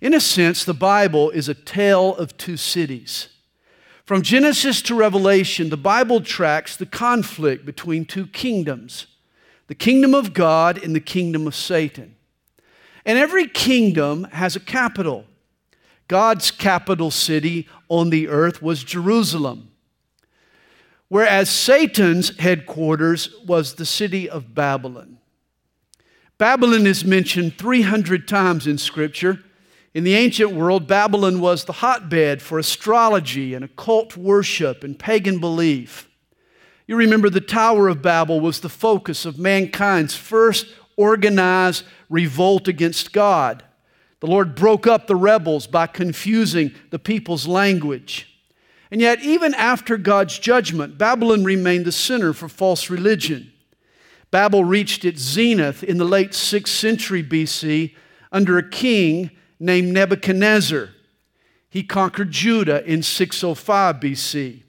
In a sense, the Bible is a tale of two cities. From Genesis to Revelation, the Bible tracks the conflict between two kingdoms the kingdom of God and the kingdom of Satan. And every kingdom has a capital. God's capital city on the earth was Jerusalem, whereas Satan's headquarters was the city of Babylon. Babylon is mentioned 300 times in Scripture. In the ancient world, Babylon was the hotbed for astrology and occult worship and pagan belief. You remember the Tower of Babel was the focus of mankind's first organized revolt against God. The Lord broke up the rebels by confusing the people's language. And yet, even after God's judgment, Babylon remained the center for false religion. Babel reached its zenith in the late 6th century BC under a king named Nebuchadnezzar. He conquered Judah in 605 BC.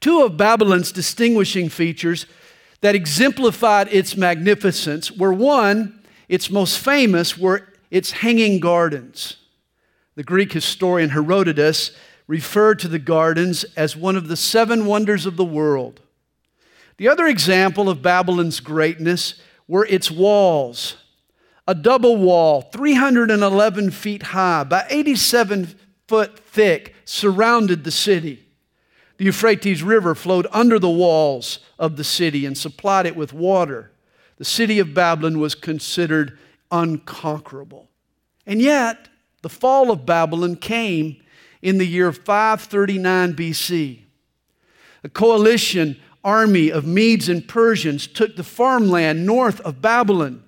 Two of Babylon's distinguishing features that exemplified its magnificence were one, its most famous were its hanging gardens. The Greek historian Herodotus referred to the gardens as one of the seven wonders of the world. The other example of Babylon's greatness were its walls. A double wall, 311 feet high by 87 foot thick, surrounded the city. The Euphrates River flowed under the walls of the city and supplied it with water. The city of Babylon was considered unconquerable. And yet, the fall of Babylon came in the year 539 BC. A coalition army of Medes and Persians took the farmland north of Babylon,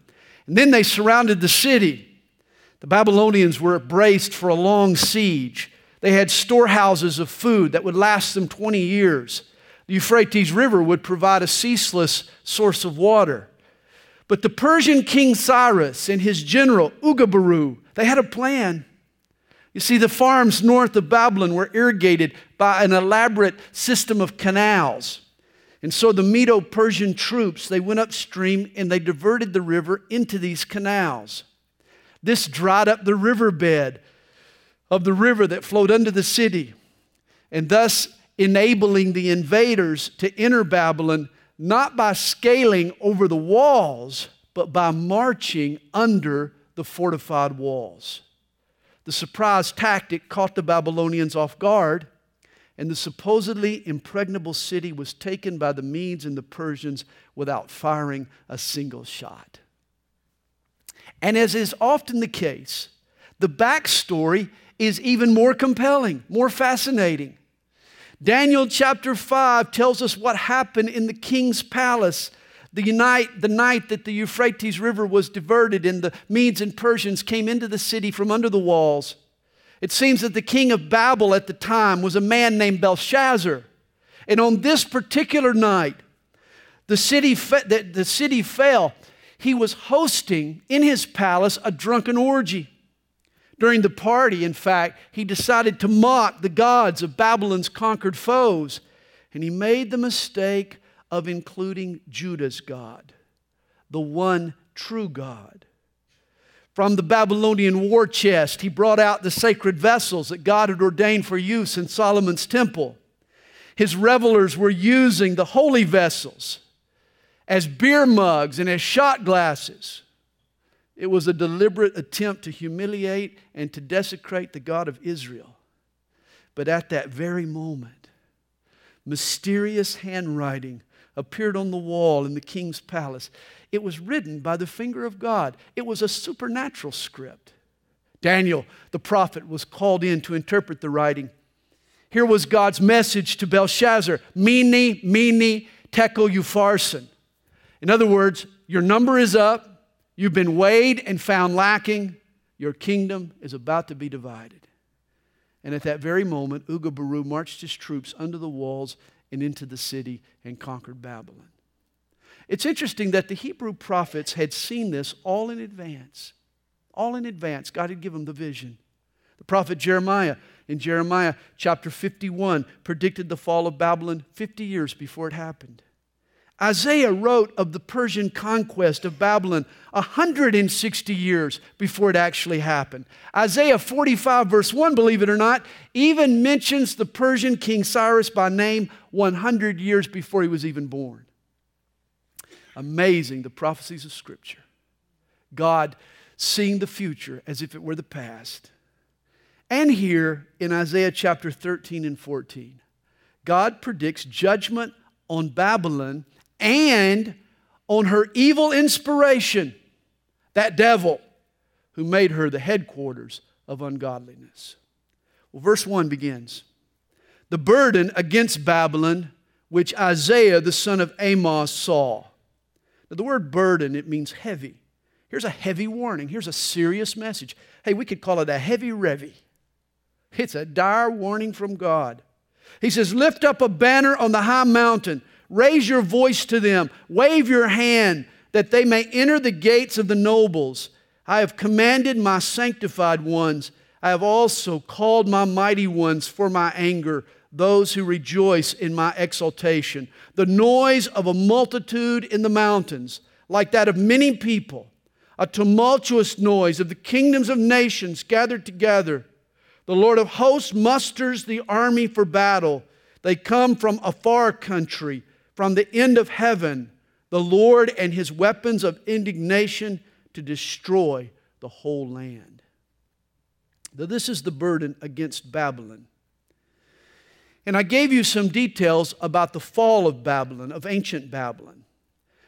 and then they surrounded the city. The Babylonians were braced for a long siege. They had storehouses of food that would last them 20 years. The Euphrates River would provide a ceaseless source of water. But the Persian king Cyrus and his general Ugabaru, they had a plan. You see, the farms north of Babylon were irrigated by an elaborate system of canals. And so the Medo Persian troops, they went upstream and they diverted the river into these canals. This dried up the riverbed of the river that flowed under the city, and thus enabling the invaders to enter Babylon not by scaling over the walls, but by marching under the fortified walls. The surprise tactic caught the Babylonians off guard, and the supposedly impregnable city was taken by the Medes and the Persians without firing a single shot. And as is often the case, the backstory is even more compelling, more fascinating. Daniel chapter 5 tells us what happened in the king's palace the night, the night that the Euphrates River was diverted and the Medes and Persians came into the city from under the walls. It seems that the king of Babel at the time was a man named Belshazzar. And on this particular night, the city, the, the city fell. He was hosting in his palace a drunken orgy. During the party, in fact, he decided to mock the gods of Babylon's conquered foes, and he made the mistake of including Judah's God, the one true God. From the Babylonian war chest, he brought out the sacred vessels that God had ordained for use in Solomon's temple. His revelers were using the holy vessels as beer mugs and as shot glasses. It was a deliberate attempt to humiliate and to desecrate the God of Israel. But at that very moment, mysterious handwriting appeared on the wall in the king's palace. It was written by the finger of God, it was a supernatural script. Daniel, the prophet, was called in to interpret the writing. Here was God's message to Belshazzar Mene, mene, tekel upharsin. In other words, your number is up. You've been weighed and found lacking. Your kingdom is about to be divided. And at that very moment, Ugabaru marched his troops under the walls and into the city and conquered Babylon. It's interesting that the Hebrew prophets had seen this all in advance. All in advance. God had given them the vision. The prophet Jeremiah in Jeremiah chapter 51 predicted the fall of Babylon 50 years before it happened. Isaiah wrote of the Persian conquest of Babylon 160 years before it actually happened. Isaiah 45, verse 1, believe it or not, even mentions the Persian king Cyrus by name 100 years before he was even born. Amazing, the prophecies of Scripture. God seeing the future as if it were the past. And here in Isaiah chapter 13 and 14, God predicts judgment on Babylon and on her evil inspiration, that devil who made her the headquarters of ungodliness. Well, verse 1 begins The burden against Babylon, which Isaiah the son of Amos saw. Now, the word burden, it means heavy. Here's a heavy warning. Here's a serious message. Hey, we could call it a heavy revy. It's a dire warning from God. He says, Lift up a banner on the high mountain, raise your voice to them, wave your hand, that they may enter the gates of the nobles. I have commanded my sanctified ones. I have also called my mighty ones for my anger, those who rejoice in my exaltation. The noise of a multitude in the mountains, like that of many people a tumultuous noise of the kingdoms of nations gathered together. The Lord of hosts musters the army for battle. They come from a far country, from the end of heaven, the Lord and his weapons of indignation to destroy the whole land. Now, this is the burden against Babylon. And I gave you some details about the fall of Babylon, of ancient Babylon.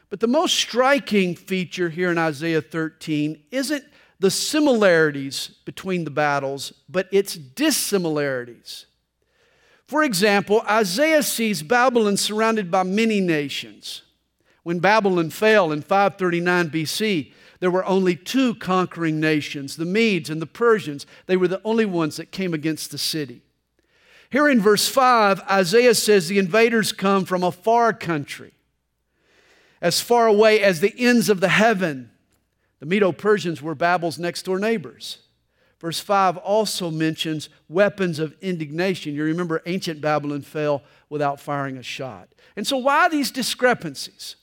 But the most striking feature here in Isaiah 13 isn't the similarities between the battles, but its dissimilarities. For example, Isaiah sees Babylon surrounded by many nations. When Babylon fell in 539 BC, there were only two conquering nations, the Medes and the Persians. They were the only ones that came against the city. Here in verse 5, Isaiah says the invaders come from a far country as far away as the ends of the heaven. The Medo Persians were Babel's next door neighbors. Verse 5 also mentions weapons of indignation. You remember ancient Babylon fell without firing a shot. And so, why these discrepancies?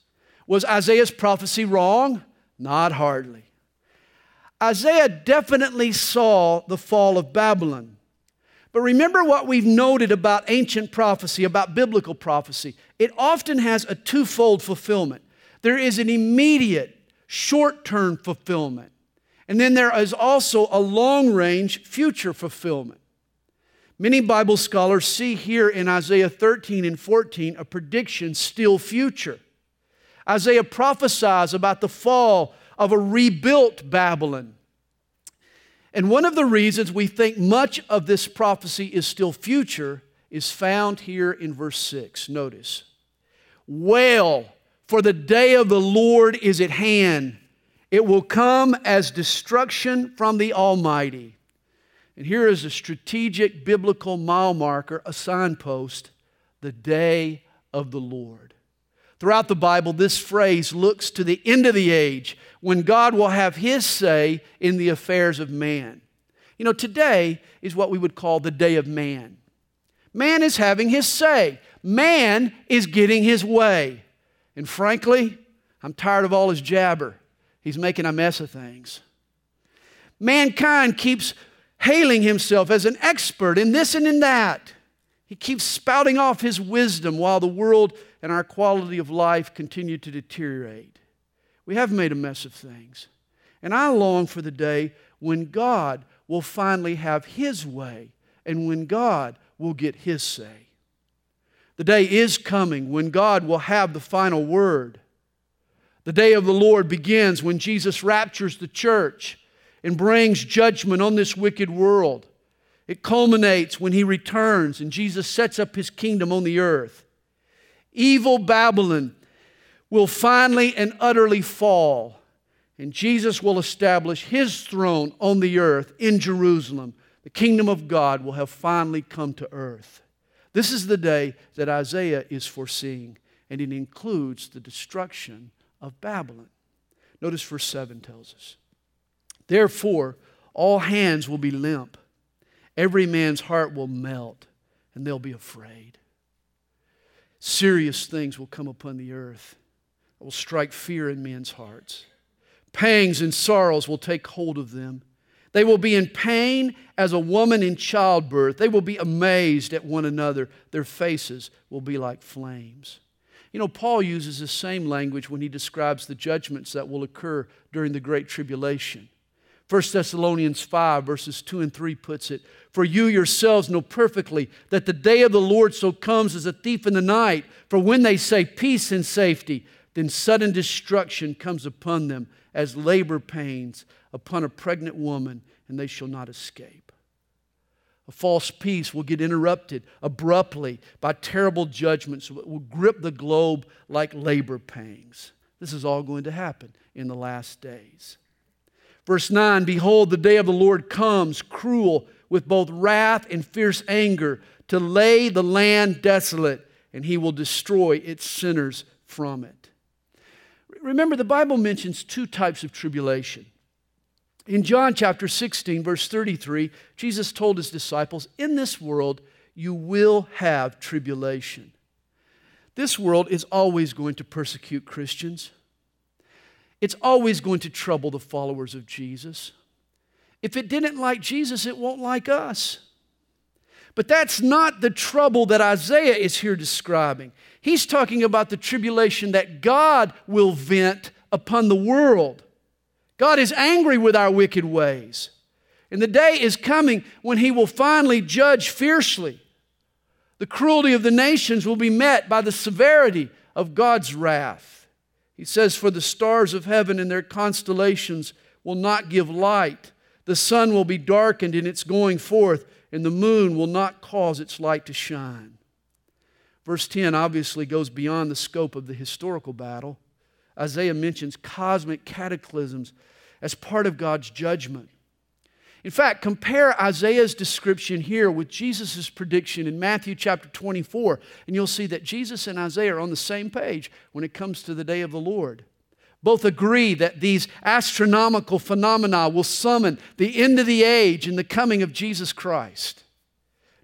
Was Isaiah's prophecy wrong? Not hardly. Isaiah definitely saw the fall of Babylon. But remember what we've noted about ancient prophecy, about biblical prophecy. It often has a twofold fulfillment there is an immediate, short term fulfillment. And then there is also a long range future fulfillment. Many Bible scholars see here in Isaiah 13 and 14 a prediction still future. Isaiah prophesies about the fall of a rebuilt Babylon. And one of the reasons we think much of this prophecy is still future is found here in verse 6. Notice, Wail, for the day of the Lord is at hand. It will come as destruction from the Almighty. And here is a strategic biblical mile marker, a signpost the day of the Lord. Throughout the Bible, this phrase looks to the end of the age when God will have His say in the affairs of man. You know, today is what we would call the day of man. Man is having his say, man is getting his way. And frankly, I'm tired of all his jabber. He's making a mess of things. Mankind keeps hailing himself as an expert in this and in that. He keeps spouting off his wisdom while the world and our quality of life continue to deteriorate. We have made a mess of things. And I long for the day when God will finally have his way and when God will get his say. The day is coming when God will have the final word. The day of the Lord begins when Jesus raptures the church and brings judgment on this wicked world. It culminates when he returns and Jesus sets up his kingdom on the earth. Evil Babylon will finally and utterly fall, and Jesus will establish his throne on the earth in Jerusalem. The kingdom of God will have finally come to earth. This is the day that Isaiah is foreseeing, and it includes the destruction of Babylon. Notice verse 7 tells us Therefore, all hands will be limp, every man's heart will melt, and they'll be afraid. Serious things will come upon the earth that will strike fear in men's hearts. Pangs and sorrows will take hold of them. They will be in pain as a woman in childbirth. They will be amazed at one another. Their faces will be like flames. You know, Paul uses the same language when he describes the judgments that will occur during the Great Tribulation. 1 Thessalonians 5, verses 2 and 3 puts it For you yourselves know perfectly that the day of the Lord so comes as a thief in the night. For when they say peace and safety, then sudden destruction comes upon them as labor pains upon a pregnant woman, and they shall not escape. A false peace will get interrupted abruptly by terrible judgments that will grip the globe like labor pains. This is all going to happen in the last days. Verse 9 Behold, the day of the Lord comes, cruel, with both wrath and fierce anger, to lay the land desolate, and he will destroy its sinners from it. Remember, the Bible mentions two types of tribulation. In John chapter 16, verse 33, Jesus told his disciples, In this world you will have tribulation. This world is always going to persecute Christians, it's always going to trouble the followers of Jesus. If it didn't like Jesus, it won't like us. But that's not the trouble that Isaiah is here describing. He's talking about the tribulation that God will vent upon the world. God is angry with our wicked ways. And the day is coming when He will finally judge fiercely. The cruelty of the nations will be met by the severity of God's wrath. He says, For the stars of heaven and their constellations will not give light. The sun will be darkened in its going forth, and the moon will not cause its light to shine. Verse 10 obviously goes beyond the scope of the historical battle. Isaiah mentions cosmic cataclysms as part of God's judgment. In fact, compare Isaiah's description here with Jesus' prediction in Matthew chapter 24, and you'll see that Jesus and Isaiah are on the same page when it comes to the day of the Lord. Both agree that these astronomical phenomena will summon the end of the age and the coming of Jesus Christ.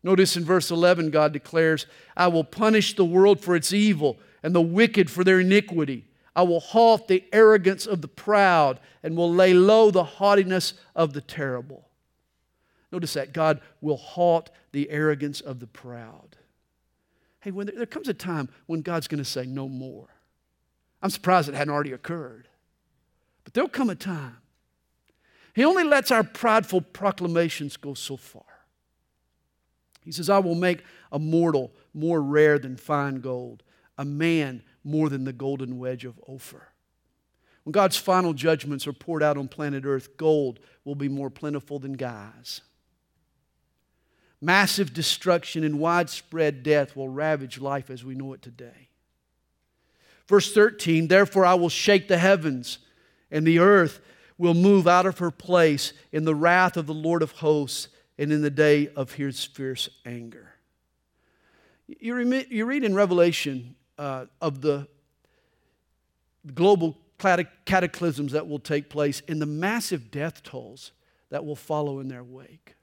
Notice in verse 11, God declares, I will punish the world for its evil and the wicked for their iniquity. I will halt the arrogance of the proud and will lay low the haughtiness of the terrible. Notice that God will halt the arrogance of the proud. Hey, when there, there comes a time when God's going to say no more. I'm surprised it hadn't already occurred. But there'll come a time. He only lets our prideful proclamations go so far. He says, I will make a mortal more rare than fine gold, a man more than the golden wedge of Ophir. When God's final judgments are poured out on planet Earth, gold will be more plentiful than guys. Massive destruction and widespread death will ravage life as we know it today. Verse 13, therefore I will shake the heavens, and the earth will move out of her place in the wrath of the Lord of hosts and in the day of his fierce anger. You, remit, you read in Revelation uh, of the global cataclysms that will take place and the massive death tolls that will follow in their wake.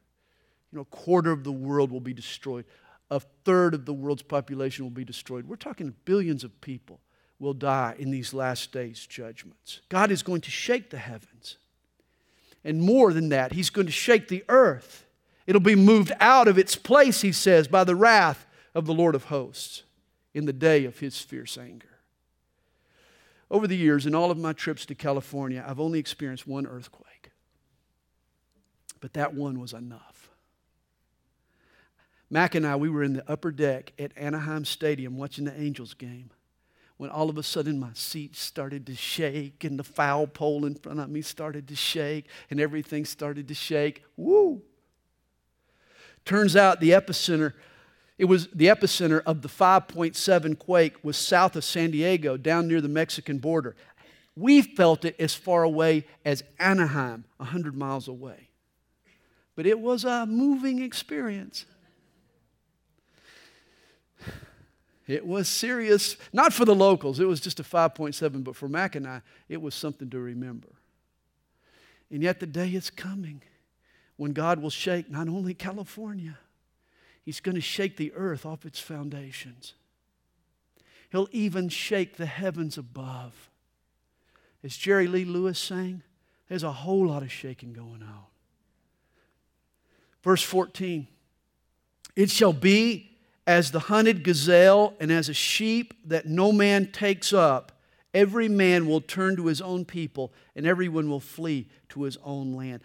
You know, a quarter of the world will be destroyed. A third of the world's population will be destroyed. We're talking billions of people will die in these last days' judgments. God is going to shake the heavens. And more than that, He's going to shake the earth. It'll be moved out of its place, he says, by the wrath of the Lord of hosts in the day of his fierce anger. Over the years, in all of my trips to California, I've only experienced one earthquake. But that one was enough. Mac and I, we were in the upper deck at Anaheim Stadium watching the Angels game when all of a sudden my seat started to shake and the foul pole in front of me started to shake and everything started to shake. Woo! Turns out the epicenter, it was the epicenter of the 5.7 quake was south of San Diego, down near the Mexican border. We felt it as far away as Anaheim, 100 miles away. But it was a moving experience. It was serious, not for the locals, it was just a 5.7, but for Mac and I, it was something to remember. And yet the day is coming when God will shake not only California, He's going to shake the earth off its foundations. He'll even shake the heavens above. As Jerry Lee Lewis sang, there's a whole lot of shaking going on. Verse 14 It shall be as the hunted gazelle and as a sheep that no man takes up. Every man will turn to his own people, and everyone will flee to his own land.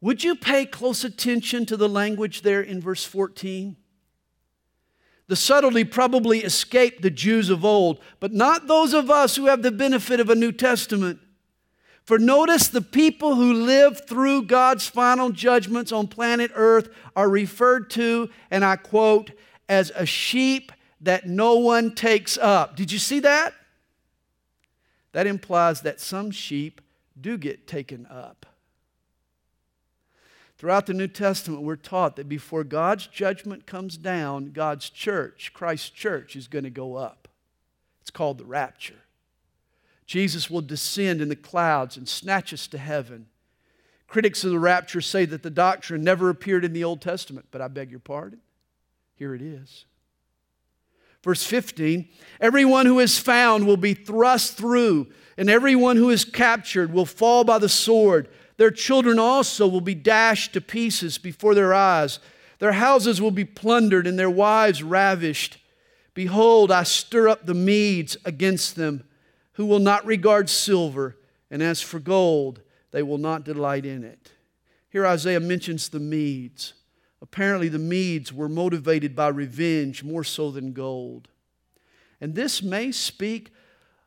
Would you pay close attention to the language there in verse 14? The subtlety probably escaped the Jews of old, but not those of us who have the benefit of a New Testament. For notice the people who live through God's final judgments on planet Earth are referred to, and I quote, as a sheep that no one takes up. Did you see that? That implies that some sheep do get taken up. Throughout the New Testament, we're taught that before God's judgment comes down, God's church, Christ's church, is going to go up. It's called the rapture. Jesus will descend in the clouds and snatch us to heaven. Critics of the rapture say that the doctrine never appeared in the Old Testament, but I beg your pardon. Here it is. Verse 15 Everyone who is found will be thrust through, and everyone who is captured will fall by the sword. Their children also will be dashed to pieces before their eyes. Their houses will be plundered and their wives ravished. Behold, I stir up the Medes against them, who will not regard silver, and as for gold, they will not delight in it. Here Isaiah mentions the Medes. Apparently, the Medes were motivated by revenge more so than gold. And this may speak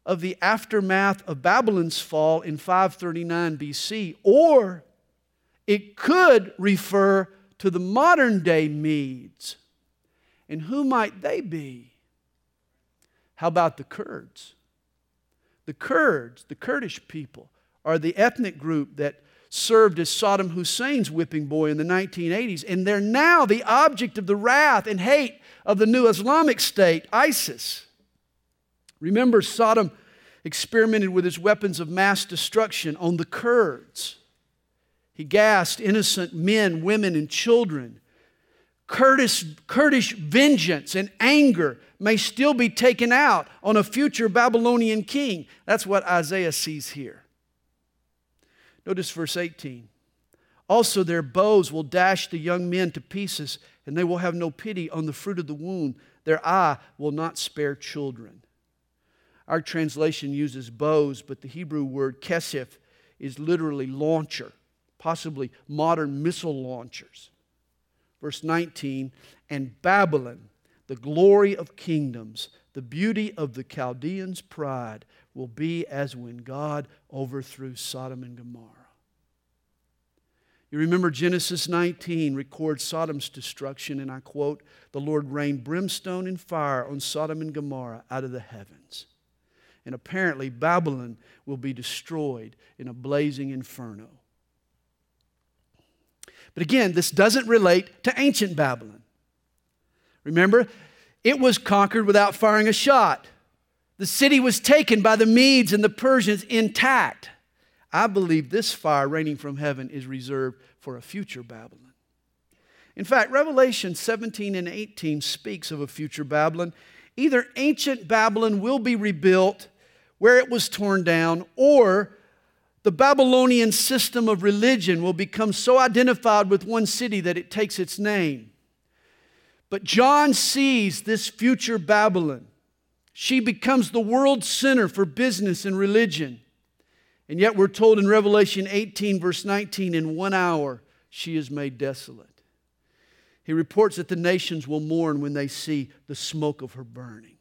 of the aftermath of Babylon's fall in 539 BC, or it could refer to the modern day Medes. And who might they be? How about the Kurds? The Kurds, the Kurdish people, are the ethnic group that served as Saddam Hussein's whipping boy in the 1980s, and they're now the object of the wrath and hate of the new Islamic State, ISIS. Remember, Saddam experimented with his weapons of mass destruction on the Kurds. He gassed innocent men, women, and children. Kurdish, Kurdish vengeance and anger may still be taken out on a future Babylonian king. That's what Isaiah sees here. Notice verse 18. Also, their bows will dash the young men to pieces, and they will have no pity on the fruit of the womb. Their eye will not spare children. Our translation uses bows, but the Hebrew word kesef is literally launcher, possibly modern missile launchers. Verse 19, and Babylon, the glory of kingdoms, the beauty of the Chaldeans' pride, will be as when God overthrew Sodom and Gomorrah. You remember Genesis 19 records Sodom's destruction, and I quote, The Lord rained brimstone and fire on Sodom and Gomorrah out of the heavens. And apparently, Babylon will be destroyed in a blazing inferno. But again, this doesn't relate to ancient Babylon. Remember, it was conquered without firing a shot. The city was taken by the Medes and the Persians intact. I believe this fire raining from heaven is reserved for a future Babylon. In fact, Revelation 17 and 18 speaks of a future Babylon. Either ancient Babylon will be rebuilt where it was torn down, or the Babylonian system of religion will become so identified with one city that it takes its name. But John sees this future Babylon. She becomes the world center for business and religion. And yet we're told in Revelation 18, verse 19, in one hour she is made desolate. He reports that the nations will mourn when they see the smoke of her burning.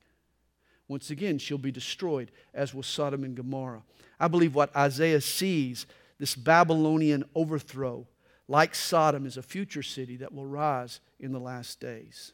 Once again, she'll be destroyed, as was Sodom and Gomorrah. I believe what Isaiah sees, this Babylonian overthrow, like Sodom, is a future city that will rise in the last days.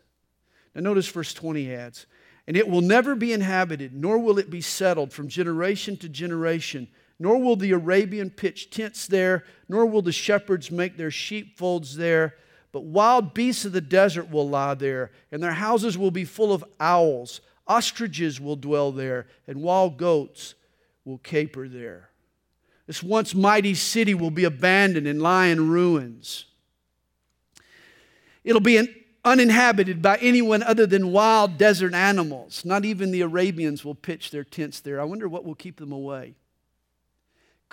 Now, notice verse 20 adds, And it will never be inhabited, nor will it be settled from generation to generation, nor will the Arabian pitch tents there, nor will the shepherds make their sheepfolds there. But wild beasts of the desert will lie there, and their houses will be full of owls. Ostriches will dwell there, and wild goats will caper there. This once mighty city will be abandoned and lie in ruins. It'll be an uninhabited by anyone other than wild desert animals. Not even the Arabians will pitch their tents there. I wonder what will keep them away.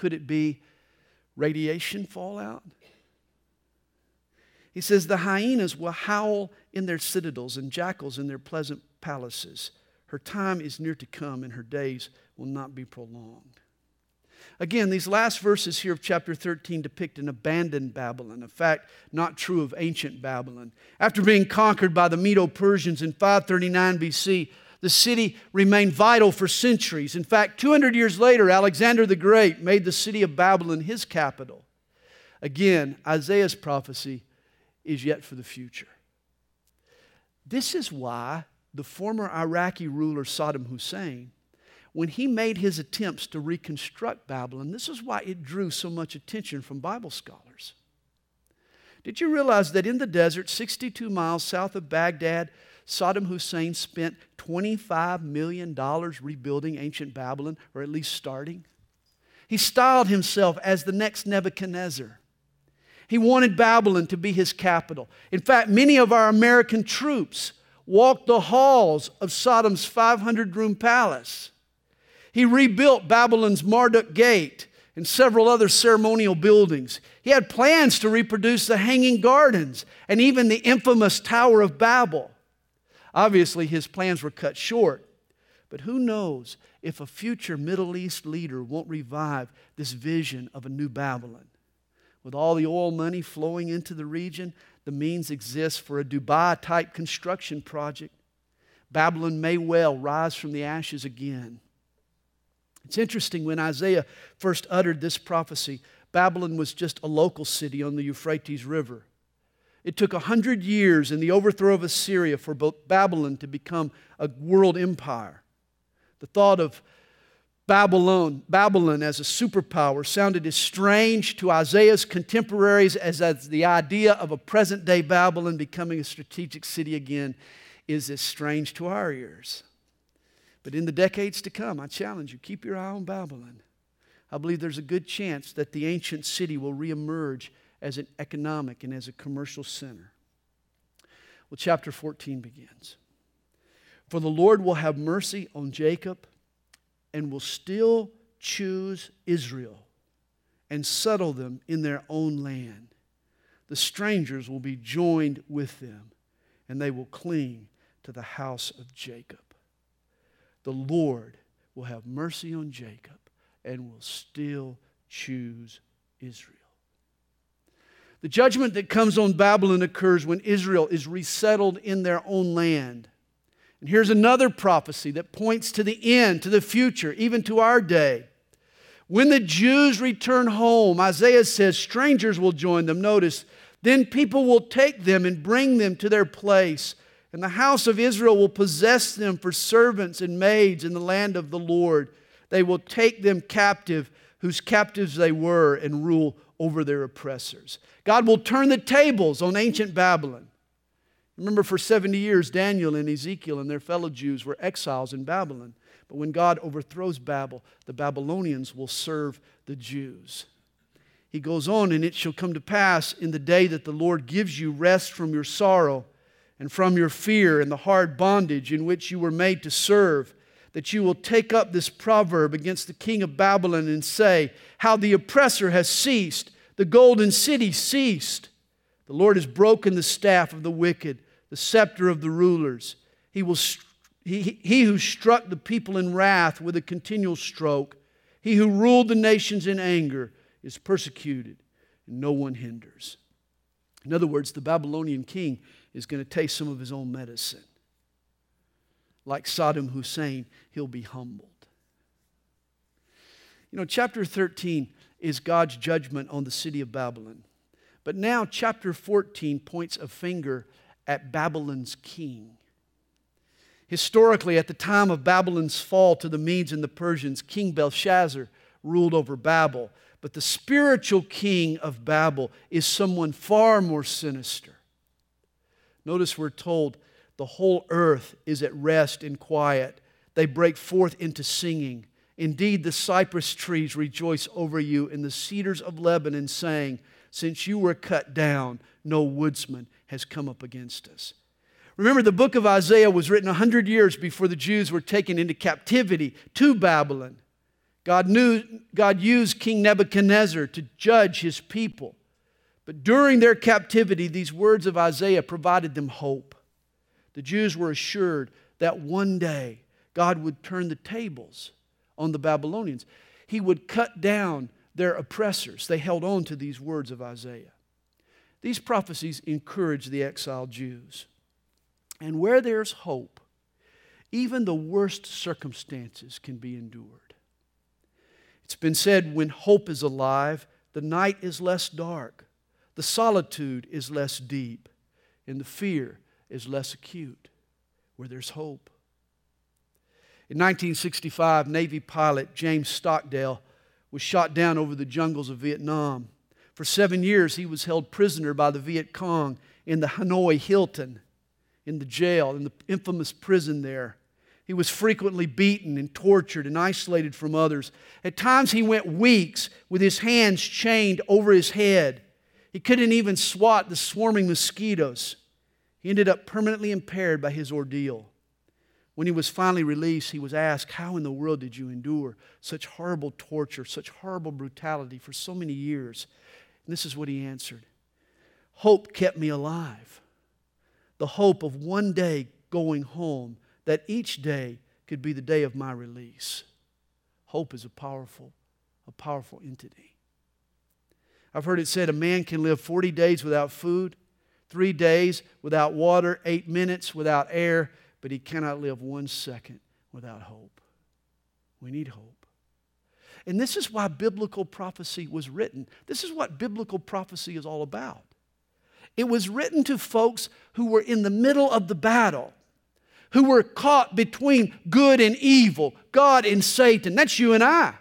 Could it be radiation fallout? He says, The hyenas will howl in their citadels and jackals in their pleasant palaces. Her time is near to come, and her days will not be prolonged. Again, these last verses here of chapter 13 depict an abandoned Babylon, a fact not true of ancient Babylon. After being conquered by the Medo Persians in 539 BC, the city remained vital for centuries. In fact, 200 years later, Alexander the Great made the city of Babylon his capital. Again, Isaiah's prophecy is yet for the future. This is why the former Iraqi ruler Saddam Hussein, when he made his attempts to reconstruct Babylon, this is why it drew so much attention from Bible scholars. Did you realize that in the desert, 62 miles south of Baghdad, Saddam Hussein spent $25 million rebuilding ancient Babylon, or at least starting? He styled himself as the next Nebuchadnezzar. He wanted Babylon to be his capital. In fact, many of our American troops walked the halls of Saddam's 500 room palace. He rebuilt Babylon's Marduk Gate and several other ceremonial buildings. He had plans to reproduce the Hanging Gardens and even the infamous Tower of Babel. Obviously, his plans were cut short. But who knows if a future Middle East leader won't revive this vision of a new Babylon? With all the oil money flowing into the region, the means exist for a Dubai type construction project. Babylon may well rise from the ashes again. It's interesting when Isaiah first uttered this prophecy, Babylon was just a local city on the Euphrates River. It took a hundred years in the overthrow of Assyria for Babylon to become a world empire. The thought of Babylon, Babylon as a superpower sounded as strange to Isaiah's contemporaries as, as the idea of a present day Babylon becoming a strategic city again is as strange to our ears. But in the decades to come, I challenge you keep your eye on Babylon. I believe there's a good chance that the ancient city will reemerge as an economic and as a commercial center. Well, chapter 14 begins. For the Lord will have mercy on Jacob and will still choose Israel and settle them in their own land. The strangers will be joined with them, and they will cling to the house of Jacob. The Lord will have mercy on Jacob and will still choose Israel. The judgment that comes on Babylon occurs when Israel is resettled in their own land. And here's another prophecy that points to the end, to the future, even to our day. When the Jews return home, Isaiah says strangers will join them. Notice, then people will take them and bring them to their place. And the house of Israel will possess them for servants and maids in the land of the Lord. They will take them captive, whose captives they were, and rule over their oppressors. God will turn the tables on ancient Babylon. Remember, for 70 years, Daniel and Ezekiel and their fellow Jews were exiles in Babylon. But when God overthrows Babel, the Babylonians will serve the Jews. He goes on, and it shall come to pass in the day that the Lord gives you rest from your sorrow and from your fear and the hard bondage in which you were made to serve, that you will take up this proverb against the king of Babylon and say, How the oppressor has ceased, the golden city ceased. The Lord has broken the staff of the wicked the scepter of the rulers. He, will, he, he who struck the people in wrath with a continual stroke, he who ruled the nations in anger, is persecuted, and no one hinders. In other words, the Babylonian king is going to taste some of his own medicine. Like Saddam Hussein, he'll be humbled. You know, chapter 13 is God's judgment on the city of Babylon. But now, chapter 14 points a finger at Babylon's king. Historically, at the time of Babylon's fall to the Medes and the Persians, King Belshazzar ruled over Babel. But the spiritual king of Babel is someone far more sinister. Notice we're told the whole earth is at rest and quiet. They break forth into singing. Indeed, the cypress trees rejoice over you, and the cedars of Lebanon, saying, since you were cut down, no woodsman has come up against us. Remember, the book of Isaiah was written 100 years before the Jews were taken into captivity to Babylon. God, knew, God used King Nebuchadnezzar to judge his people. But during their captivity, these words of Isaiah provided them hope. The Jews were assured that one day God would turn the tables on the Babylonians. He would cut down their oppressors. They held on to these words of Isaiah. These prophecies encourage the exiled Jews. And where there's hope, even the worst circumstances can be endured. It's been said when hope is alive, the night is less dark, the solitude is less deep, and the fear is less acute. Where there's hope. In 1965, Navy pilot James Stockdale was shot down over the jungles of Vietnam. For seven years, he was held prisoner by the Viet Cong in the Hanoi Hilton in the jail, in the infamous prison there. He was frequently beaten and tortured and isolated from others. At times, he went weeks with his hands chained over his head. He couldn't even swat the swarming mosquitoes. He ended up permanently impaired by his ordeal. When he was finally released, he was asked, How in the world did you endure such horrible torture, such horrible brutality for so many years? And this is what he answered Hope kept me alive the hope of one day going home, that each day could be the day of my release. Hope is a powerful, a powerful entity. I've heard it said a man can live 40 days without food, three days without water, eight minutes without air, but he cannot live one second without hope. We need hope. And this is why biblical prophecy was written. This is what biblical prophecy is all about. It was written to folks who were in the middle of the battle, who were caught between good and evil, God and Satan. That's you and I.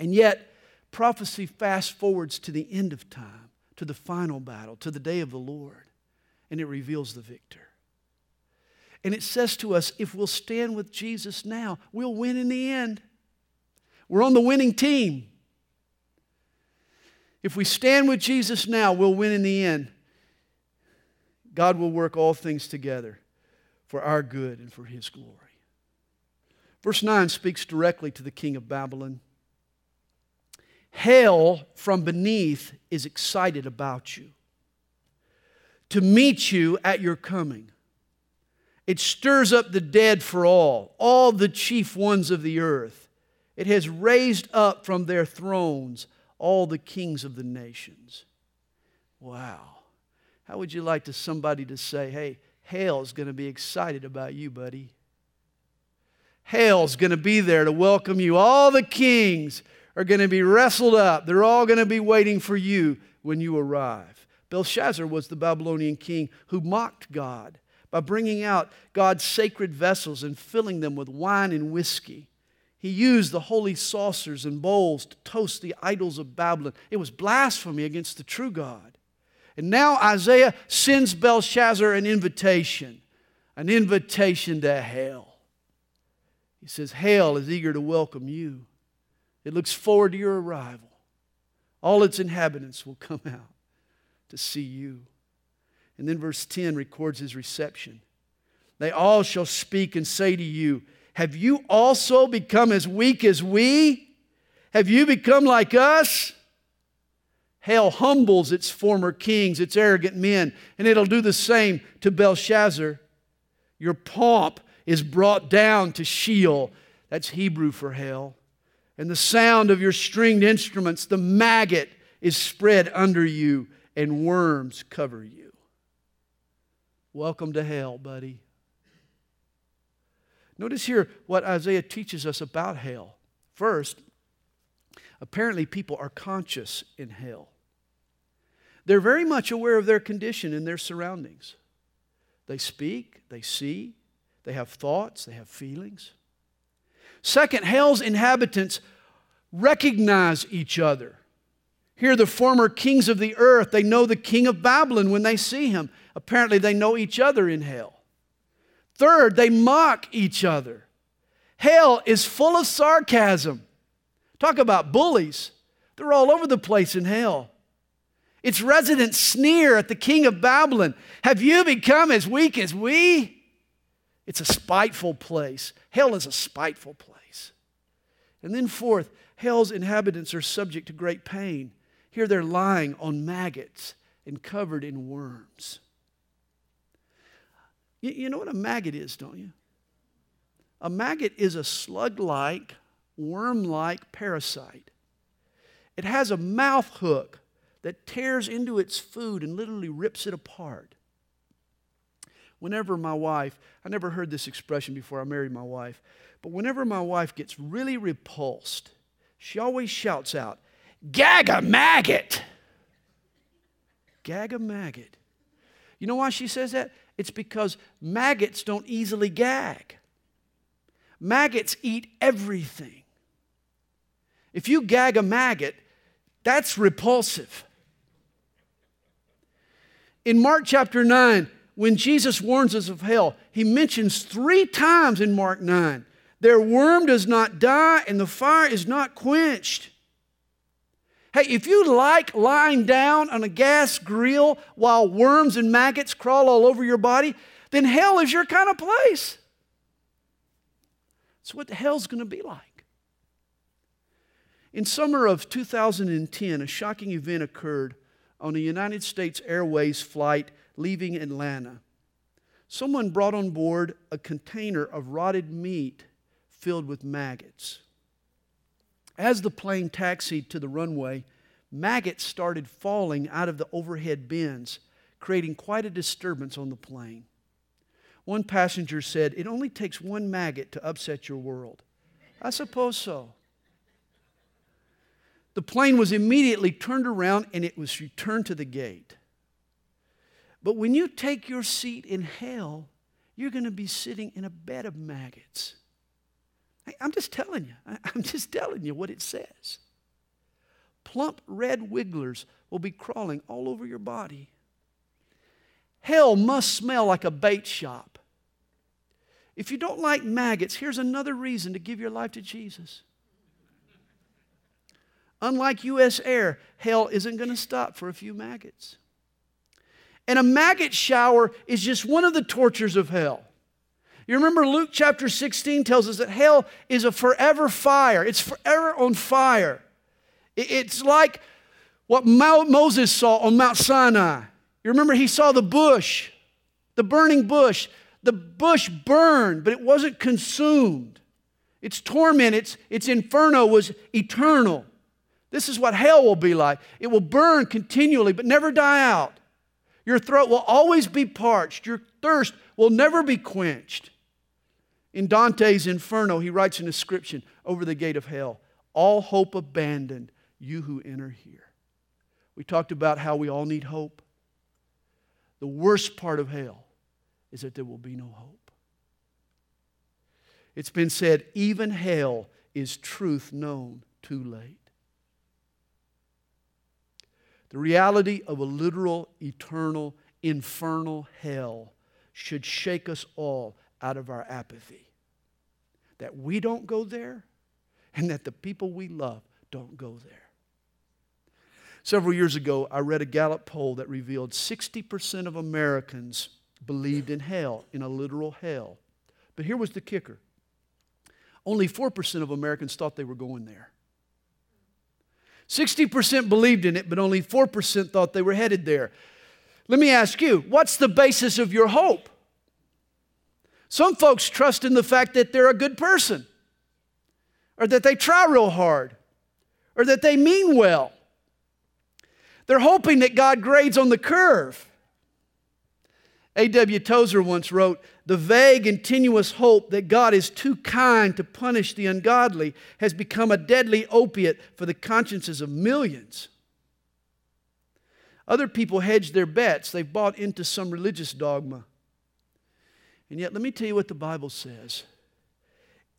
And yet, prophecy fast forwards to the end of time, to the final battle, to the day of the Lord, and it reveals the victor. And it says to us if we'll stand with Jesus now, we'll win in the end. We're on the winning team. If we stand with Jesus now, we'll win in the end. God will work all things together for our good and for his glory. Verse 9 speaks directly to the king of Babylon. Hell from beneath is excited about you to meet you at your coming. It stirs up the dead for all, all the chief ones of the earth. It has raised up from their thrones all the kings of the nations. Wow. How would you like to somebody to say, hey, hell's going to be excited about you, buddy? Hell's going to be there to welcome you. All the kings are going to be wrestled up. They're all going to be waiting for you when you arrive. Belshazzar was the Babylonian king who mocked God by bringing out God's sacred vessels and filling them with wine and whiskey. He used the holy saucers and bowls to toast the idols of Babylon. It was blasphemy against the true God. And now Isaiah sends Belshazzar an invitation, an invitation to hell. He says, Hell is eager to welcome you. It looks forward to your arrival. All its inhabitants will come out to see you. And then verse 10 records his reception. They all shall speak and say to you, have you also become as weak as we? Have you become like us? Hell humbles its former kings, its arrogant men, and it'll do the same to Belshazzar. Your pomp is brought down to Sheol. That's Hebrew for hell. And the sound of your stringed instruments, the maggot, is spread under you, and worms cover you. Welcome to hell, buddy. Notice here what Isaiah teaches us about hell. First, apparently people are conscious in hell. They're very much aware of their condition and their surroundings. They speak, they see, they have thoughts, they have feelings. Second, hell's inhabitants recognize each other. Here, the former kings of the earth, they know the king of Babylon when they see him. Apparently, they know each other in hell. Third, they mock each other. Hell is full of sarcasm. Talk about bullies. They're all over the place in hell. Its residents sneer at the king of Babylon. Have you become as weak as we? It's a spiteful place. Hell is a spiteful place. And then, fourth, hell's inhabitants are subject to great pain. Here they're lying on maggots and covered in worms. You, you know what a maggot is, don't you? A maggot is a slug like, worm like parasite. It has a mouth hook that tears into its food and literally rips it apart. Whenever my wife, I never heard this expression before I married my wife, but whenever my wife gets really repulsed, she always shouts out, Gag a maggot! Gag a maggot. You know why she says that? It's because maggots don't easily gag. Maggots eat everything. If you gag a maggot, that's repulsive. In Mark chapter 9, when Jesus warns us of hell, he mentions three times in Mark 9 their worm does not die and the fire is not quenched. Hey, if you like lying down on a gas grill while worms and maggots crawl all over your body, then hell is your kind of place. That's what the hell's going to be like. In summer of 2010, a shocking event occurred on a United States Airways flight leaving Atlanta. Someone brought on board a container of rotted meat filled with maggots. As the plane taxied to the runway, maggots started falling out of the overhead bins, creating quite a disturbance on the plane. One passenger said, It only takes one maggot to upset your world. I suppose so. The plane was immediately turned around and it was returned to the gate. But when you take your seat in hell, you're going to be sitting in a bed of maggots. I'm just telling you. I'm just telling you what it says. Plump red wigglers will be crawling all over your body. Hell must smell like a bait shop. If you don't like maggots, here's another reason to give your life to Jesus. Unlike US air, hell isn't going to stop for a few maggots. And a maggot shower is just one of the tortures of hell. You remember Luke chapter 16 tells us that hell is a forever fire, it's forever on fire. It's like what Moses saw on Mount Sinai. You remember he saw the bush, the burning bush. The bush burned, but it wasn't consumed. Its torment, its, its inferno was eternal. This is what hell will be like. It will burn continually, but never die out. Your throat will always be parched. Your thirst will never be quenched. In Dante's Inferno, he writes an inscription over the gate of hell All hope abandoned, you who enter here. We talked about how we all need hope. The worst part of hell is that there will be no hope. It's been said, even hell is truth known too late. The reality of a literal, eternal, infernal hell should shake us all out of our apathy. That we don't go there and that the people we love don't go there. Several years ago, I read a Gallup poll that revealed 60% of Americans believed in hell, in a literal hell. But here was the kicker only 4% of Americans thought they were going there. 60% believed in it, but only 4% thought they were headed there. Let me ask you, what's the basis of your hope? Some folks trust in the fact that they're a good person, or that they try real hard, or that they mean well. They're hoping that God grades on the curve. A.W. Tozer once wrote The vague and tenuous hope that God is too kind to punish the ungodly has become a deadly opiate for the consciences of millions. Other people hedge their bets, they've bought into some religious dogma. And yet, let me tell you what the Bible says.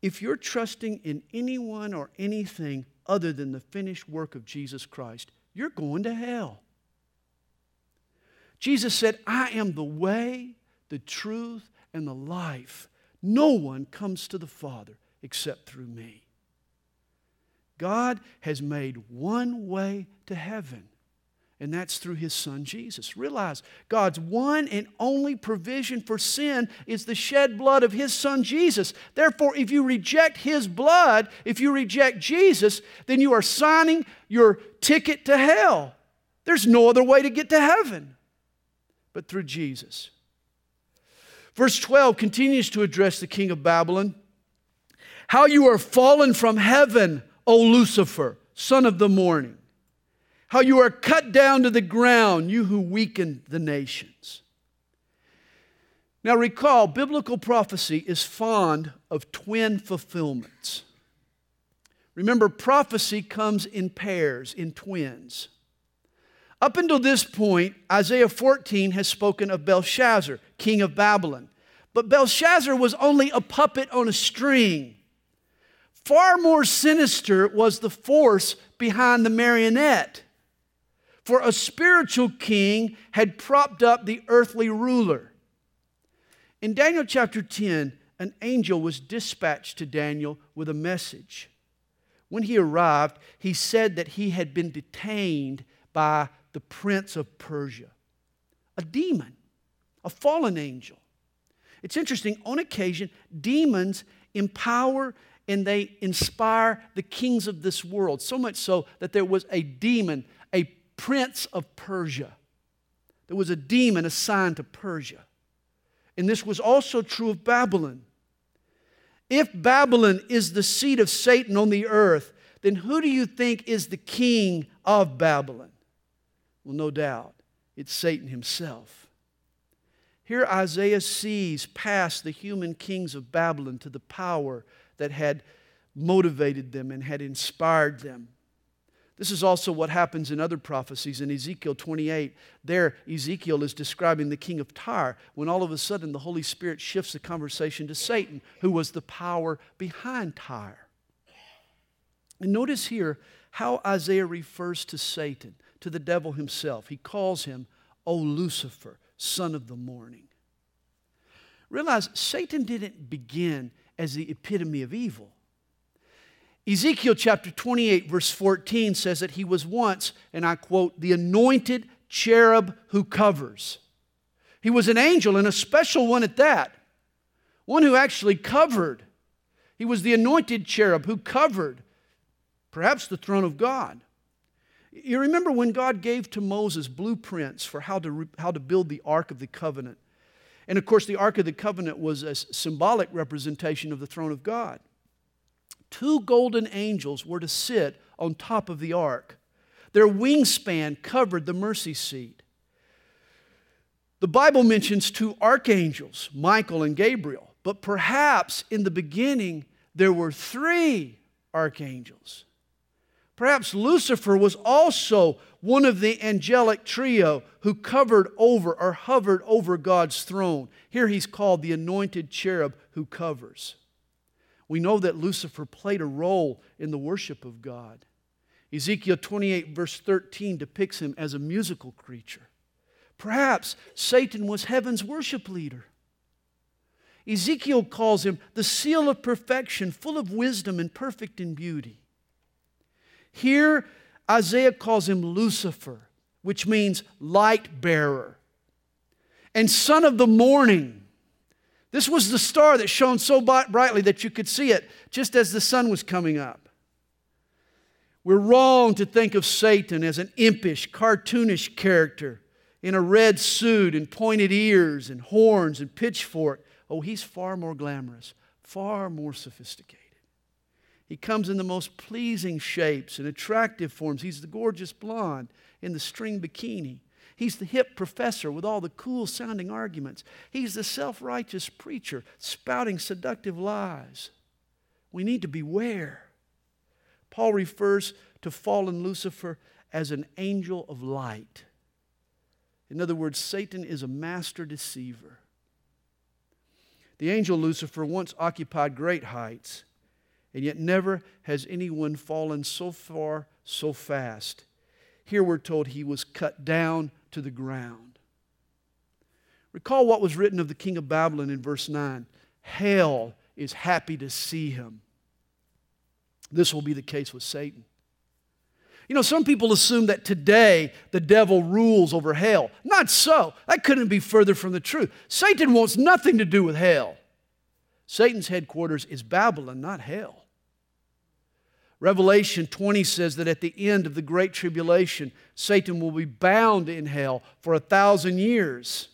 If you're trusting in anyone or anything other than the finished work of Jesus Christ, you're going to hell. Jesus said, I am the way, the truth, and the life. No one comes to the Father except through me. God has made one way to heaven, and that's through his son Jesus. Realize God's one and only provision for sin is the shed blood of his son Jesus. Therefore, if you reject his blood, if you reject Jesus, then you are signing your ticket to hell. There's no other way to get to heaven but through Jesus. Verse 12 continues to address the king of Babylon. How you are fallen from heaven, O Lucifer, son of the morning how you are cut down to the ground, you who weakened the nations. Now, recall, biblical prophecy is fond of twin fulfillments. Remember, prophecy comes in pairs, in twins. Up until this point, Isaiah 14 has spoken of Belshazzar, king of Babylon. But Belshazzar was only a puppet on a string. Far more sinister was the force behind the marionette. For a spiritual king had propped up the earthly ruler. In Daniel chapter 10, an angel was dispatched to Daniel with a message. When he arrived, he said that he had been detained by the prince of Persia, a demon, a fallen angel. It's interesting, on occasion, demons empower and they inspire the kings of this world, so much so that there was a demon, prince of Persia. There was a demon assigned to Persia. And this was also true of Babylon. If Babylon is the seat of Satan on the earth, then who do you think is the king of Babylon? Well, no doubt, it's Satan himself. Here Isaiah sees past the human kings of Babylon to the power that had motivated them and had inspired them. This is also what happens in other prophecies. In Ezekiel 28, there Ezekiel is describing the king of Tyre when all of a sudden the Holy Spirit shifts the conversation to Satan, who was the power behind Tyre. And notice here how Isaiah refers to Satan, to the devil himself. He calls him, O Lucifer, son of the morning. Realize Satan didn't begin as the epitome of evil. Ezekiel chapter 28, verse 14 says that he was once, and I quote, the anointed cherub who covers. He was an angel and a special one at that, one who actually covered. He was the anointed cherub who covered perhaps the throne of God. You remember when God gave to Moses blueprints for how to, how to build the Ark of the Covenant. And of course, the Ark of the Covenant was a symbolic representation of the throne of God two golden angels were to sit on top of the ark. Their wingspan covered the mercy seat. The Bible mentions two archangels, Michael and Gabriel, but perhaps in the beginning there were three archangels. Perhaps Lucifer was also one of the angelic trio who covered over or hovered over God's throne. Here he's called the anointed cherub who covers. We know that Lucifer played a role in the worship of God. Ezekiel 28, verse 13, depicts him as a musical creature. Perhaps Satan was heaven's worship leader. Ezekiel calls him the seal of perfection, full of wisdom and perfect in beauty. Here, Isaiah calls him Lucifer, which means light bearer, and son of the morning. This was the star that shone so brightly that you could see it just as the sun was coming up. We're wrong to think of Satan as an impish, cartoonish character in a red suit and pointed ears and horns and pitchfork. Oh, he's far more glamorous, far more sophisticated. He comes in the most pleasing shapes and attractive forms. He's the gorgeous blonde in the string bikini. He's the hip professor with all the cool sounding arguments. He's the self righteous preacher spouting seductive lies. We need to beware. Paul refers to fallen Lucifer as an angel of light. In other words, Satan is a master deceiver. The angel Lucifer once occupied great heights, and yet never has anyone fallen so far so fast. Here we're told he was cut down to the ground. Recall what was written of the king of Babylon in verse 9 Hell is happy to see him. This will be the case with Satan. You know, some people assume that today the devil rules over hell. Not so. That couldn't be further from the truth. Satan wants nothing to do with hell. Satan's headquarters is Babylon, not hell. Revelation 20 says that at the end of the Great Tribulation, Satan will be bound in hell for a thousand years.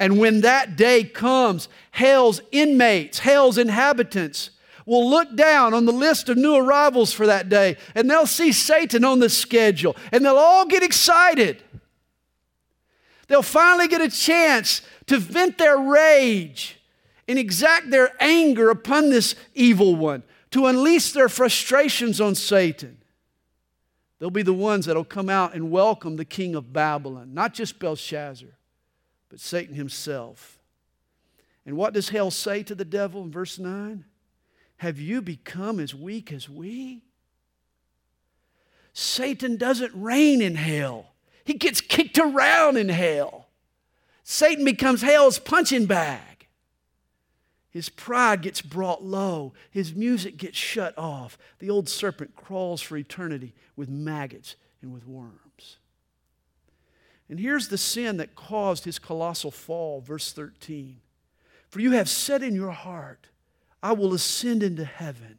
And when that day comes, hell's inmates, hell's inhabitants, will look down on the list of new arrivals for that day and they'll see Satan on the schedule and they'll all get excited. They'll finally get a chance to vent their rage and exact their anger upon this evil one, to unleash their frustrations on Satan. They'll be the ones that'll come out and welcome the king of Babylon, not just Belshazzar, but Satan himself. And what does hell say to the devil in verse 9? Have you become as weak as we? Satan doesn't reign in hell, he gets kicked around in hell. Satan becomes hell's punching bag. His pride gets brought low. His music gets shut off. The old serpent crawls for eternity with maggots and with worms. And here's the sin that caused his colossal fall, verse 13. For you have said in your heart, I will ascend into heaven.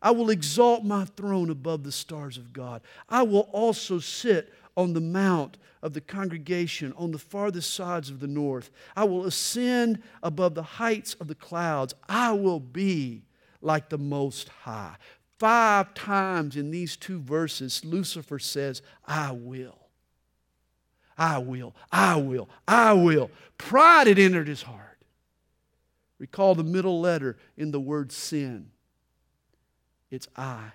I will exalt my throne above the stars of God. I will also sit on the mount of the congregation on the farthest sides of the north. I will ascend above the heights of the clouds. I will be like the Most High. Five times in these two verses, Lucifer says, I will. I will. I will. I will. Pride had entered his heart. Recall the middle letter in the word sin. It's I.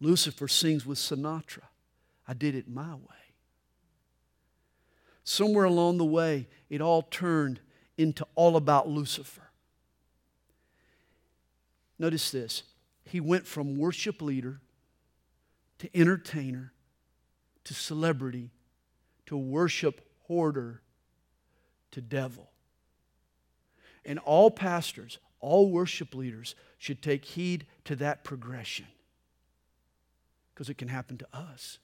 Lucifer sings with Sinatra. I did it my way. Somewhere along the way, it all turned into all about Lucifer. Notice this. He went from worship leader to entertainer to celebrity to worship hoarder to devil. And all pastors, all worship leaders should take heed to that progression because it can happen to us.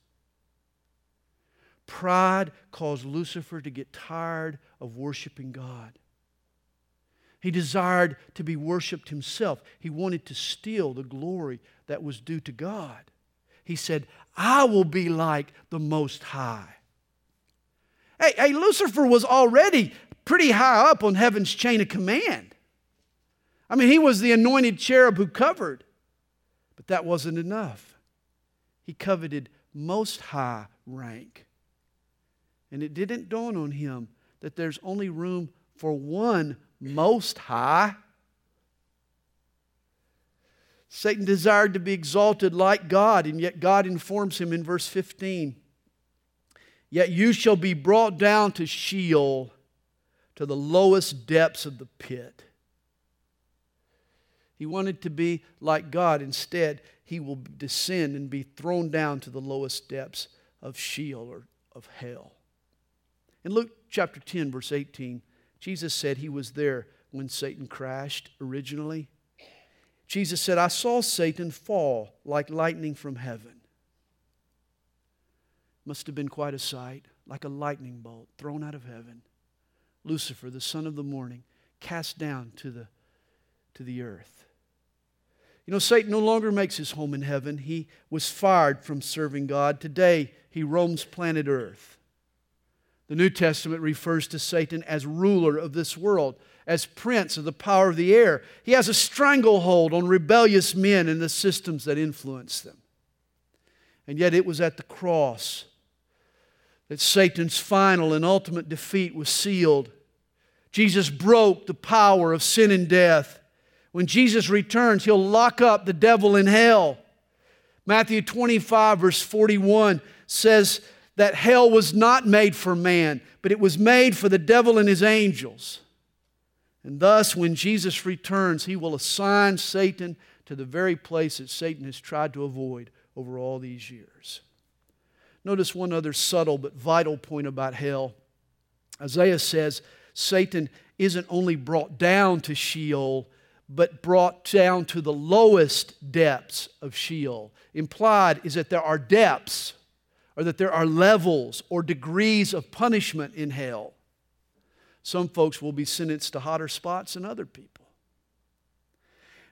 Pride caused Lucifer to get tired of worshiping God. He desired to be worshiped himself. He wanted to steal the glory that was due to God. He said, I will be like the Most High. Hey, hey, Lucifer was already pretty high up on heaven's chain of command. I mean, he was the anointed cherub who covered, but that wasn't enough. He coveted most high rank. And it didn't dawn on him that there's only room for one most high. Satan desired to be exalted like God, and yet God informs him in verse 15 Yet you shall be brought down to Sheol to the lowest depths of the pit. He wanted to be like God. Instead, he will descend and be thrown down to the lowest depths of Sheol or of hell. In Luke chapter 10, verse 18, Jesus said he was there when Satan crashed originally. Jesus said, I saw Satan fall like lightning from heaven. Must have been quite a sight, like a lightning bolt thrown out of heaven. Lucifer, the son of the morning, cast down to the, to the earth. You know, Satan no longer makes his home in heaven. He was fired from serving God. Today, he roams planet earth. The New Testament refers to Satan as ruler of this world, as prince of the power of the air. He has a stranglehold on rebellious men and the systems that influence them. And yet, it was at the cross that Satan's final and ultimate defeat was sealed. Jesus broke the power of sin and death. When Jesus returns, he'll lock up the devil in hell. Matthew 25, verse 41 says that hell was not made for man, but it was made for the devil and his angels. And thus, when Jesus returns, he will assign Satan to the very place that Satan has tried to avoid over all these years. Notice one other subtle but vital point about hell. Isaiah says Satan isn't only brought down to Sheol, but brought down to the lowest depths of Sheol. Implied is that there are depths, or that there are levels or degrees of punishment in hell. Some folks will be sentenced to hotter spots than other people.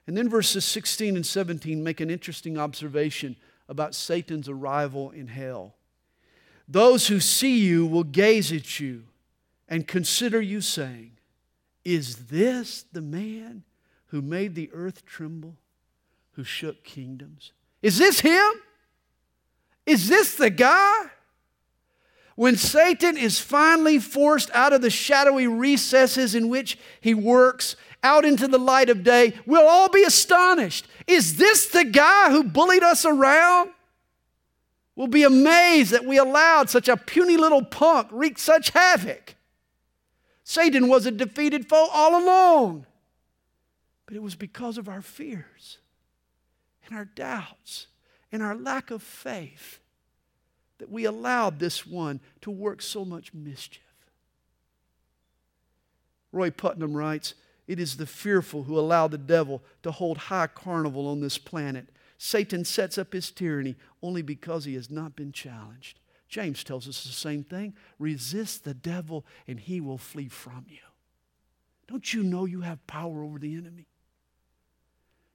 And then verses 16 and 17 make an interesting observation about Satan's arrival in hell. Those who see you will gaze at you and consider you, saying, Is this the man who made the earth tremble, who shook kingdoms? Is this him? Is this the guy? When Satan is finally forced out of the shadowy recesses in which he works out into the light of day, we'll all be astonished. Is this the guy who bullied us around? We'll be amazed that we allowed such a puny little punk wreak such havoc. Satan was a defeated foe all along, but it was because of our fears and our doubts and our lack of faith that we allowed this one to work so much mischief. Roy Putnam writes, It is the fearful who allow the devil to hold high carnival on this planet. Satan sets up his tyranny only because he has not been challenged. James tells us the same thing resist the devil and he will flee from you. Don't you know you have power over the enemy?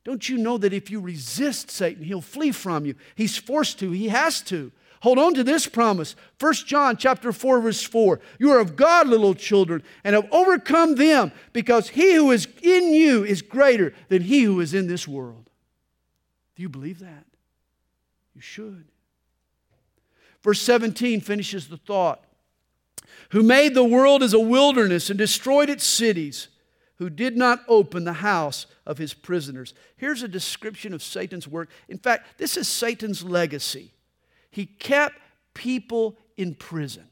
Don't you know that if you resist Satan, he'll flee from you? He's forced to, he has to. Hold on to this promise. 1 John chapter 4 verse 4. You are of God, little children, and have overcome them because he who is in you is greater than he who is in this world. Do you believe that? You should. Verse 17 finishes the thought. Who made the world as a wilderness and destroyed its cities, who did not open the house of his prisoners. Here's a description of Satan's work. In fact, this is Satan's legacy. He kept people in prison.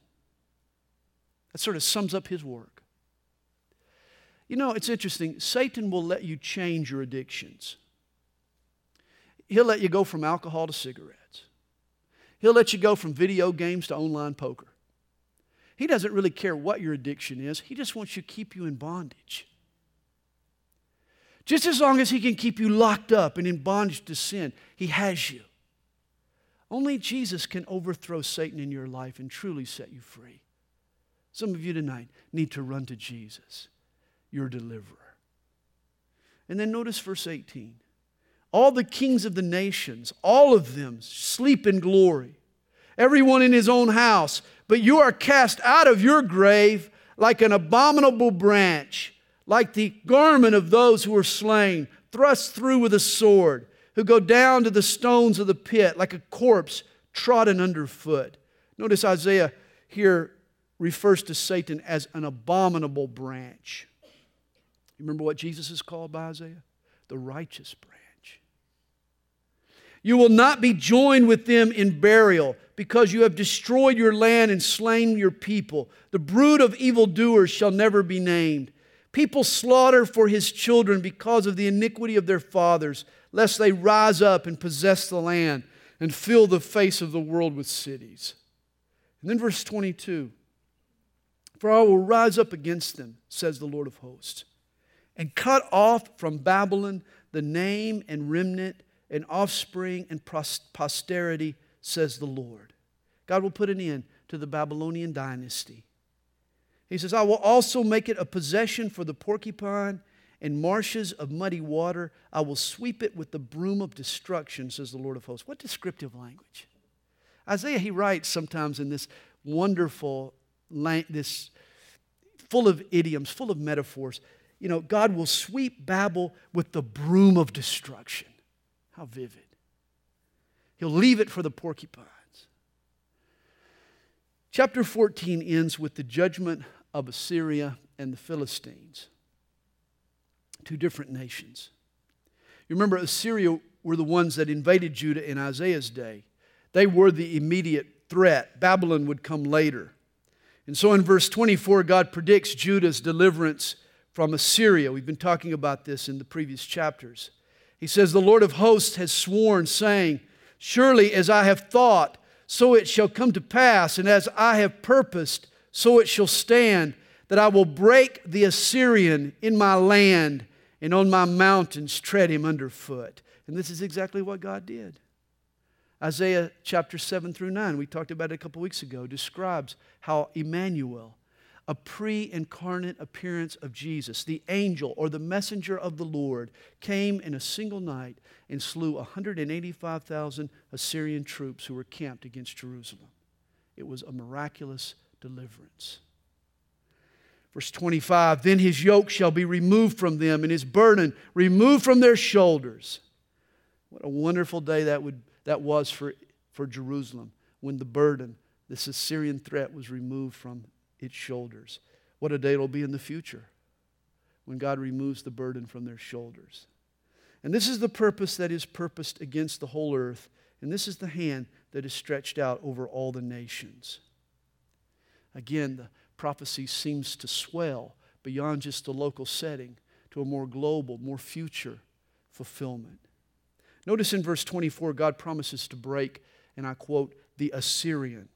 That sort of sums up his work. You know, it's interesting. Satan will let you change your addictions. He'll let you go from alcohol to cigarettes. He'll let you go from video games to online poker. He doesn't really care what your addiction is, he just wants you to keep you in bondage. Just as long as he can keep you locked up and in bondage to sin, he has you. Only Jesus can overthrow Satan in your life and truly set you free. Some of you tonight need to run to Jesus, your deliverer. And then notice verse 18. All the kings of the nations, all of them sleep in glory, everyone in his own house. But you are cast out of your grave like an abominable branch, like the garment of those who are slain, thrust through with a sword who go down to the stones of the pit like a corpse trodden underfoot. Notice Isaiah here refers to Satan as an abominable branch. You remember what Jesus is called by Isaiah? The righteous branch. You will not be joined with them in burial because you have destroyed your land and slain your people. The brood of evildoers shall never be named. People slaughter for his children because of the iniquity of their fathers lest they rise up and possess the land and fill the face of the world with cities. And then verse 22 For I will rise up against them, says the Lord of hosts, and cut off from Babylon the name and remnant and offspring and posterity, says the Lord. God will put an end to the Babylonian dynasty. He says, I will also make it a possession for the porcupine and marshes of muddy water. I will sweep it with the broom of destruction, says the Lord of hosts. What descriptive language. Isaiah, he writes sometimes in this wonderful, this full of idioms, full of metaphors. You know, God will sweep Babel with the broom of destruction. How vivid. He'll leave it for the porcupines. Chapter 14 ends with the judgment of Assyria and the Philistines two different nations. You remember, Assyria were the ones that invaded Judah in Isaiah's day. They were the immediate threat. Babylon would come later. And so in verse 24, God predicts Judah's deliverance from Assyria. We've been talking about this in the previous chapters. He says, The Lord of hosts has sworn, saying, Surely as I have thought, so it shall come to pass, and as I have purposed, so it shall stand, that I will break the Assyrian in my land and on my mountains tread him underfoot. And this is exactly what God did. Isaiah chapter 7 through 9, we talked about it a couple weeks ago, describes how Emmanuel, a pre incarnate appearance of Jesus, the angel or the messenger of the Lord, came in a single night and slew 185,000 Assyrian troops who were camped against Jerusalem. It was a miraculous deliverance. Verse 25 Then his yoke shall be removed from them, and his burden removed from their shoulders. What a wonderful day that, would, that was for, for Jerusalem when the burden, this Assyrian threat, was removed from its shoulders. What a day it'll be in the future when God removes the burden from their shoulders. And this is the purpose that is purposed against the whole earth, and this is the hand that is stretched out over all the nations. Again, the prophecy seems to swell beyond just the local setting to a more global, more future fulfillment. Notice in verse 24, God promises to break, and I quote, the Assyrian.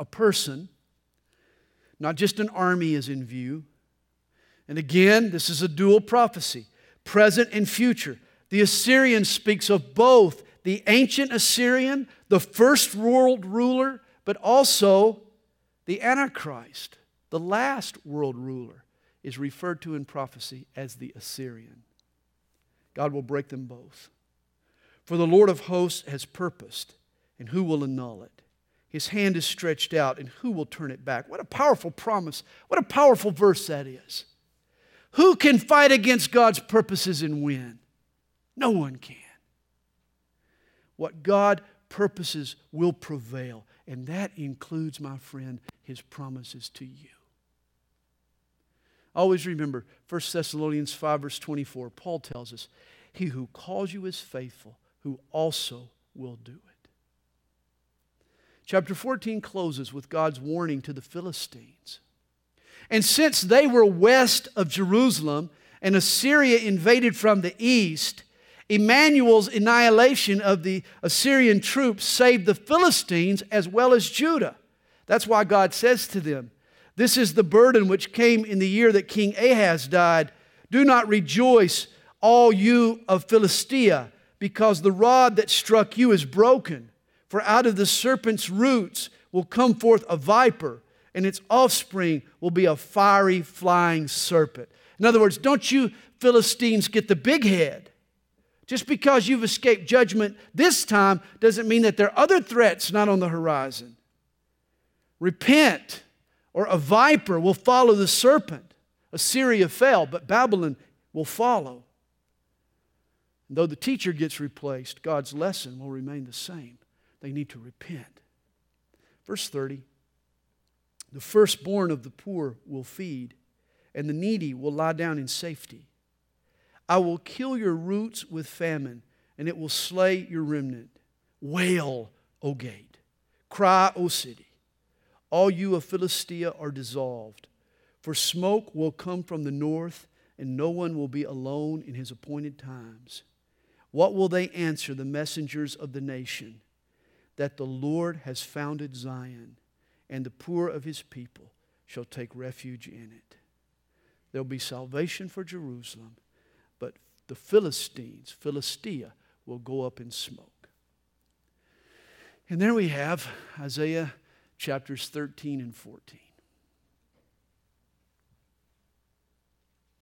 A person, not just an army, is in view. And again, this is a dual prophecy present and future. The Assyrian speaks of both the ancient Assyrian, the first world ruler, but also the Antichrist, the last world ruler, is referred to in prophecy as the Assyrian. God will break them both. For the Lord of hosts has purposed, and who will annul it? His hand is stretched out, and who will turn it back? What a powerful promise. What a powerful verse that is. Who can fight against God's purposes and win? No one can. What God purposes will prevail, and that includes, my friend, his promises to you. Always remember 1 Thessalonians 5, verse 24. Paul tells us, He who calls you is faithful, who also will do it. Chapter 14 closes with God's warning to the Philistines. And since they were west of Jerusalem and Assyria invaded from the east, Emmanuel's annihilation of the Assyrian troops saved the Philistines as well as Judah. That's why God says to them, this is the burden which came in the year that King Ahaz died. Do not rejoice, all you of Philistia, because the rod that struck you is broken. For out of the serpent's roots will come forth a viper, and its offspring will be a fiery flying serpent. In other words, don't you Philistines get the big head. Just because you've escaped judgment this time doesn't mean that there are other threats not on the horizon. Repent or a viper will follow the serpent. Assyria fell, but Babylon will follow. And though the teacher gets replaced, God's lesson will remain the same. They need to repent. Verse 30 The firstborn of the poor will feed, and the needy will lie down in safety. I will kill your roots with famine, and it will slay your remnant. Wail, O gate. Cry, O city. All you of Philistia are dissolved. For smoke will come from the north, and no one will be alone in his appointed times. What will they answer the messengers of the nation? That the Lord has founded Zion, and the poor of his people shall take refuge in it. There will be salvation for Jerusalem, the Philistines, Philistia, will go up in smoke. And there we have Isaiah chapters 13 and 14.